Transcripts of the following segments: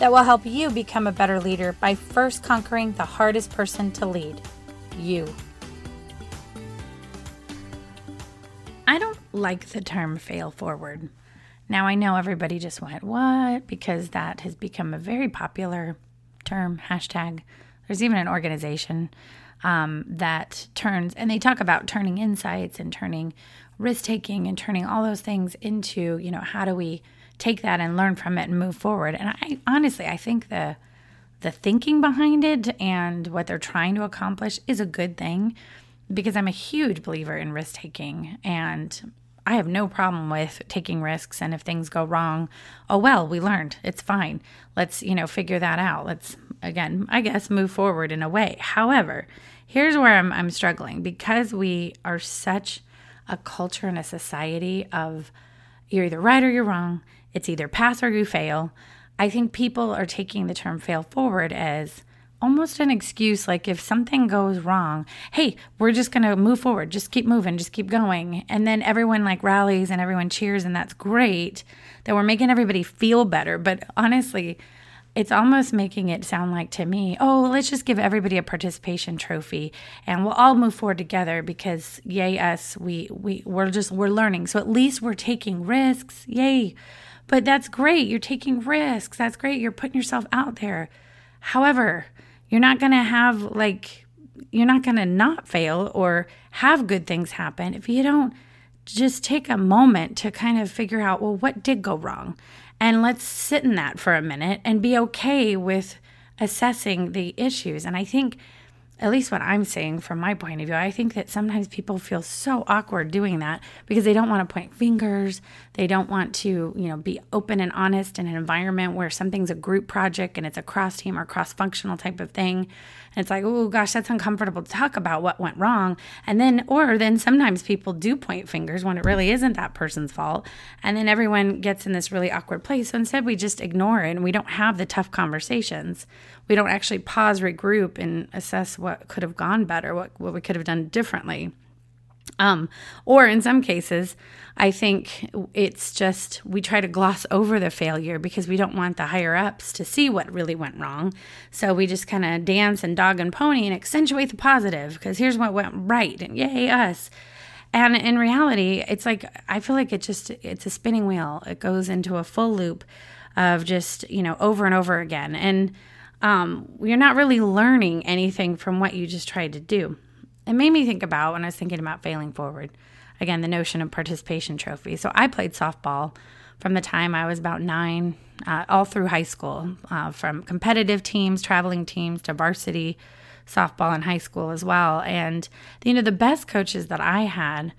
that will help you become a better leader by first conquering the hardest person to lead you. I don't like the term fail forward. Now, I know everybody just went, what? Because that has become a very popular term, hashtag. There's even an organization um, that turns, and they talk about turning insights and turning risk taking and turning all those things into, you know, how do we take that and learn from it and move forward. And I honestly, I think the the thinking behind it and what they're trying to accomplish is a good thing because I'm a huge believer in risk taking and I have no problem with taking risks and if things go wrong, oh well, we learned. It's fine. Let's, you know, figure that out. Let's again, I guess move forward in a way. However, here's where I'm I'm struggling because we are such a culture and a society of you're either right or you're wrong. It's either pass or you fail. I think people are taking the term fail forward as almost an excuse like if something goes wrong hey we're just going to move forward just keep moving just keep going. And then everyone like rallies and everyone cheers and that's great that we're making everybody feel better. But honestly it's almost making it sound like to me oh let's just give everybody a participation trophy and we'll all move forward together because yay us we we we're just we're learning so at least we're taking risks yay but that's great. You're taking risks. That's great. You're putting yourself out there. However, you're not going to have like, you're not going to not fail or have good things happen if you don't just take a moment to kind of figure out, well, what did go wrong? And let's sit in that for a minute and be okay with assessing the issues. And I think at least what I'm saying from my point of view, I think that sometimes people feel so awkward doing that because they don't want to point fingers. They don't want to, you know, be open and honest in an environment where something's a group project and it's a cross team or cross functional type of thing. And it's like, oh gosh, that's uncomfortable to talk about what went wrong. And then, or then sometimes people do point fingers when it really isn't that person's fault. And then everyone gets in this really awkward place. So instead, we just ignore it and we don't have the tough conversations we don't actually pause, regroup, and assess what could have gone better, what, what we could have done differently. Um, or in some cases, I think it's just we try to gloss over the failure because we don't want the higher ups to see what really went wrong. So we just kind of dance and dog and pony and accentuate the positive because here's what went right and yay us. And in reality, it's like I feel like it just it's a spinning wheel. It goes into a full loop of just, you know, over and over again. And um, you're not really learning anything from what you just tried to do. It made me think about when I was thinking about failing forward. Again, the notion of participation trophy. So I played softball from the time I was about nine, uh, all through high school, uh, from competitive teams, traveling teams to varsity softball in high school as well. And you know, the best coaches that I had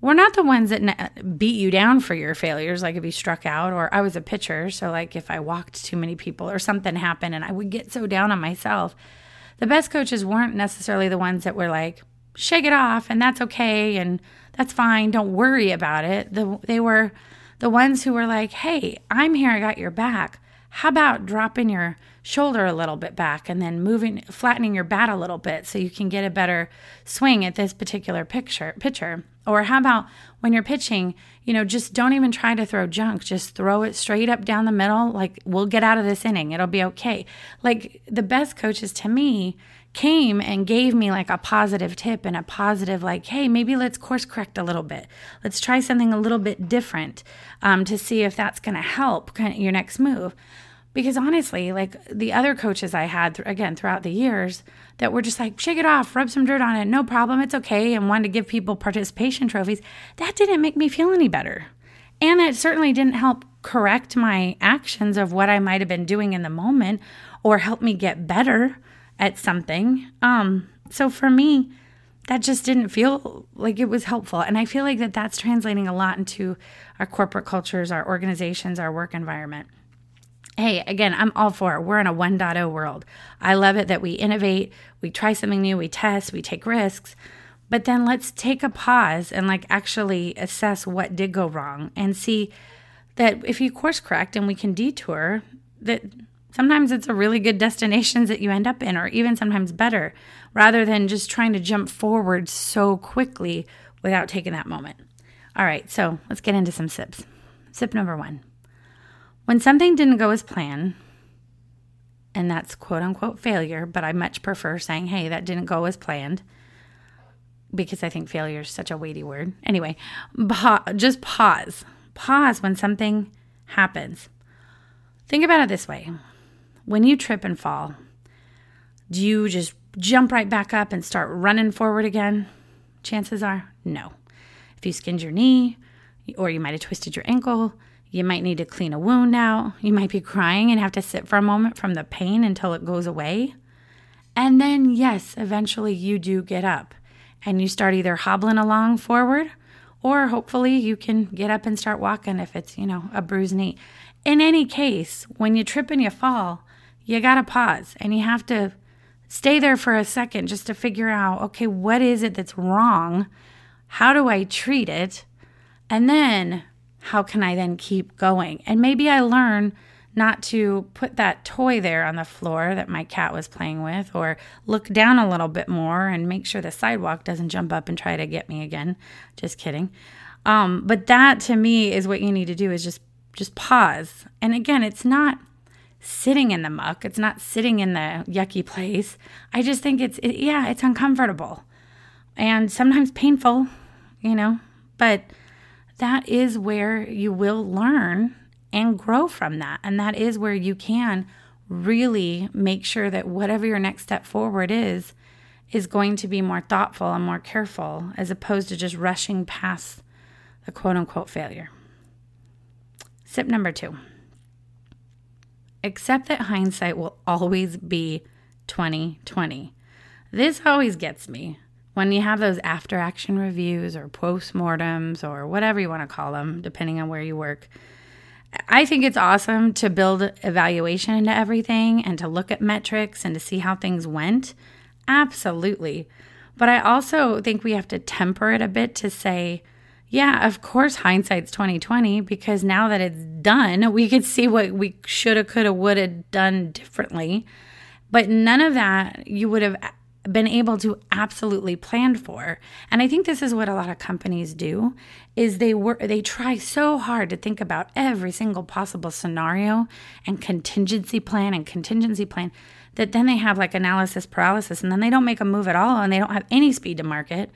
we're not the ones that beat you down for your failures like if you struck out or i was a pitcher so like if i walked too many people or something happened and i would get so down on myself the best coaches weren't necessarily the ones that were like shake it off and that's okay and that's fine don't worry about it the, they were the ones who were like hey i'm here i got your back how about dropping your shoulder a little bit back and then moving flattening your bat a little bit so you can get a better swing at this particular picture pitcher or how about when you're pitching, you know, just don't even try to throw junk. Just throw it straight up down the middle. Like, we'll get out of this inning. It'll be okay. Like, the best coaches to me came and gave me like a positive tip and a positive, like, hey, maybe let's course correct a little bit. Let's try something a little bit different um, to see if that's going to help kind of your next move. Because honestly like the other coaches i had th- again throughout the years that were just like shake it off rub some dirt on it no problem it's okay and wanted to give people participation trophies that didn't make me feel any better. And that certainly didn't help correct my actions of what i might have been doing in the moment or help me get better at something um so for me that just didn't feel like it was helpful and i feel like that that's translating a lot into our corporate cultures our organizations our work environment hey, again, I'm all for it. We're in a 1.0 world. I love it that we innovate, we try something new, we test, we take risks. But then let's take a pause and like actually assess what did go wrong and see that if you course correct and we can detour, that sometimes it's a really good destinations that you end up in, or even sometimes better, rather than just trying to jump forward so quickly without taking that moment. All right, so let's get into some sips. Sip number one. When something didn't go as planned, and that's quote unquote failure, but I much prefer saying, hey, that didn't go as planned because I think failure is such a weighty word. Anyway, pa- just pause. Pause when something happens. Think about it this way when you trip and fall, do you just jump right back up and start running forward again? Chances are no. If you skinned your knee, or you might have twisted your ankle, you might need to clean a wound out. You might be crying and have to sit for a moment from the pain until it goes away. And then, yes, eventually you do get up and you start either hobbling along forward or hopefully you can get up and start walking if it's, you know, a bruised knee. In any case, when you trip and you fall, you got to pause and you have to stay there for a second just to figure out okay, what is it that's wrong? How do I treat it? And then how can I then keep going? And maybe I learn not to put that toy there on the floor that my cat was playing with, or look down a little bit more and make sure the sidewalk doesn't jump up and try to get me again. Just kidding. Um, but that to me is what you need to do is just just pause. And again, it's not sitting in the muck. It's not sitting in the yucky place. I just think it's it, yeah, it's uncomfortable and sometimes painful, you know, but that is where you will learn and grow from that. And that is where you can really make sure that whatever your next step forward is, is going to be more thoughtful and more careful as opposed to just rushing past the quote unquote failure. Sip number two. Accept that hindsight will always be 2020. This always gets me when you have those after action reviews or postmortems or whatever you want to call them, depending on where you work. I think it's awesome to build evaluation into everything and to look at metrics and to see how things went. Absolutely. But I also think we have to temper it a bit to say, yeah, of course hindsight's 2020 because now that it's done, we could see what we shoulda, coulda, woulda done differently. But none of that you would have been able to absolutely plan for. And I think this is what a lot of companies do is they work they try so hard to think about every single possible scenario and contingency plan and contingency plan that then they have like analysis paralysis and then they don't make a move at all and they don't have any speed to market.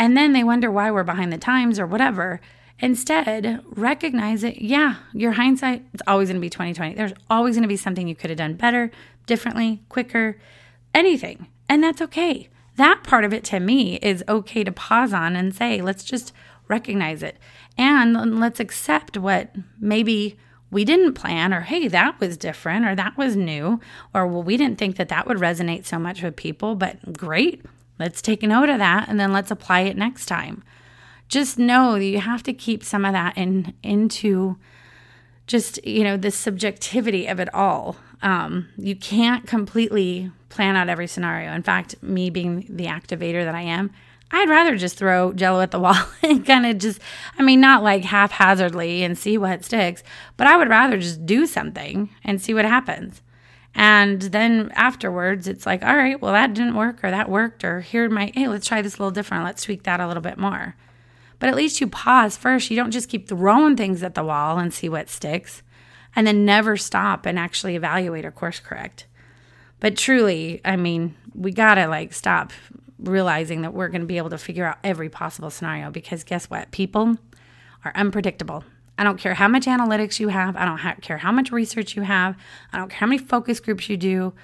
And then they wonder why we're behind the times or whatever. Instead, recognize it. Yeah, your hindsight is always going to be 2020. There's always going to be something you could have done better, differently, quicker, anything. And that's okay. That part of it to me is okay to pause on and say, let's just recognize it. And let's accept what maybe we didn't plan, or hey, that was different, or that was new, or well, we didn't think that that would resonate so much with people, but great. Let's take note of that and then let's apply it next time. Just know that you have to keep some of that in into just, you know, the subjectivity of it all. Um, you can't completely plan out every scenario. In fact, me being the activator that I am, I'd rather just throw jello at the wall and kind of just, I mean, not like haphazardly and see what sticks, but I would rather just do something and see what happens. And then afterwards, it's like, all right, well, that didn't work or that worked, or here my, hey, let's try this a little different. Let's tweak that a little bit more. But at least you pause first. You don't just keep throwing things at the wall and see what sticks and then never stop and actually evaluate or course correct. But truly, I mean, we got to like stop realizing that we're to be able to figure out every possible scenario because guess what? People are unpredictable. I don't care how much analytics you have. I don't care how much research you have. I don't care how many focus groups you do.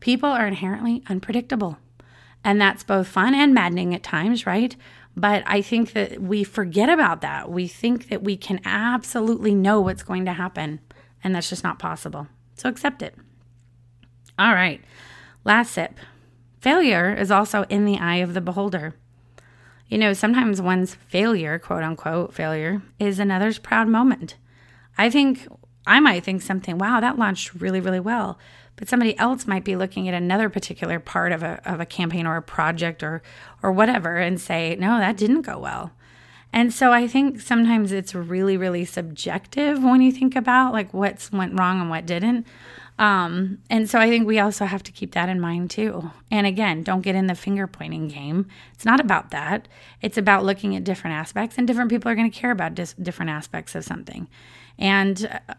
People are inherently unpredictable. And that's both fun and maddening at times, right? But I think that we forget about that. We think that we can absolutely know what's going to happen, and that's just not possible. So accept it. All right, last sip. Failure is also in the eye of the beholder. You know, sometimes one's failure, quote unquote, failure, is another's proud moment. I think I might think something, wow, that launched really, really well. But somebody else might be looking at another particular part of a, of a campaign or a project or, or whatever and say, no, that didn't go well. And so I think sometimes it's really, really subjective when you think about like what's went wrong and what didn't. Um, and so I think we also have to keep that in mind too. And again, don't get in the finger pointing game. It's not about that. It's about looking at different aspects, and different people are going to care about dis- different aspects of something. And uh,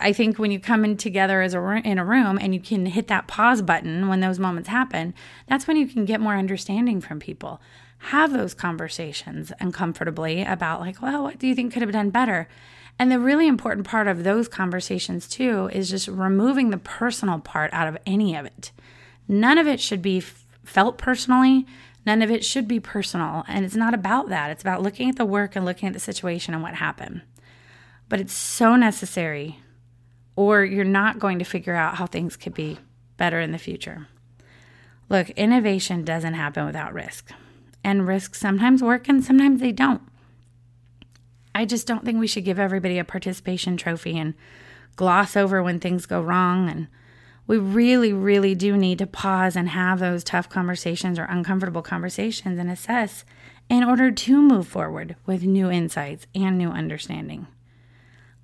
I think when you come in together as a in a room and you can hit that pause button when those moments happen, that's when you can get more understanding from people. Have those conversations uncomfortably about like, well, what do you think could have been done better? And the really important part of those conversations, too, is just removing the personal part out of any of it. None of it should be felt personally. None of it should be personal. And it's not about that. It's about looking at the work and looking at the situation and what happened. But it's so necessary, or you're not going to figure out how things could be better in the future. Look, innovation doesn't happen without risk. And risks sometimes work and sometimes they don't. I just don't think we should give everybody a participation trophy and gloss over when things go wrong. And we really, really do need to pause and have those tough conversations or uncomfortable conversations and assess in order to move forward with new insights and new understanding.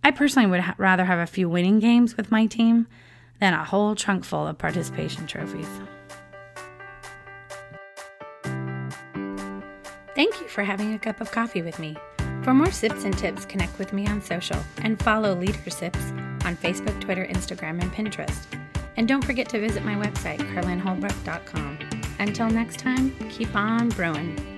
I personally would ha- rather have a few winning games with my team than a whole trunk full of participation trophies. Thank you for having a cup of coffee with me. For more sips and tips, connect with me on social and follow Leader Sips on Facebook, Twitter, Instagram, and Pinterest. And don't forget to visit my website, carlinholbrook.com. Until next time, keep on brewing.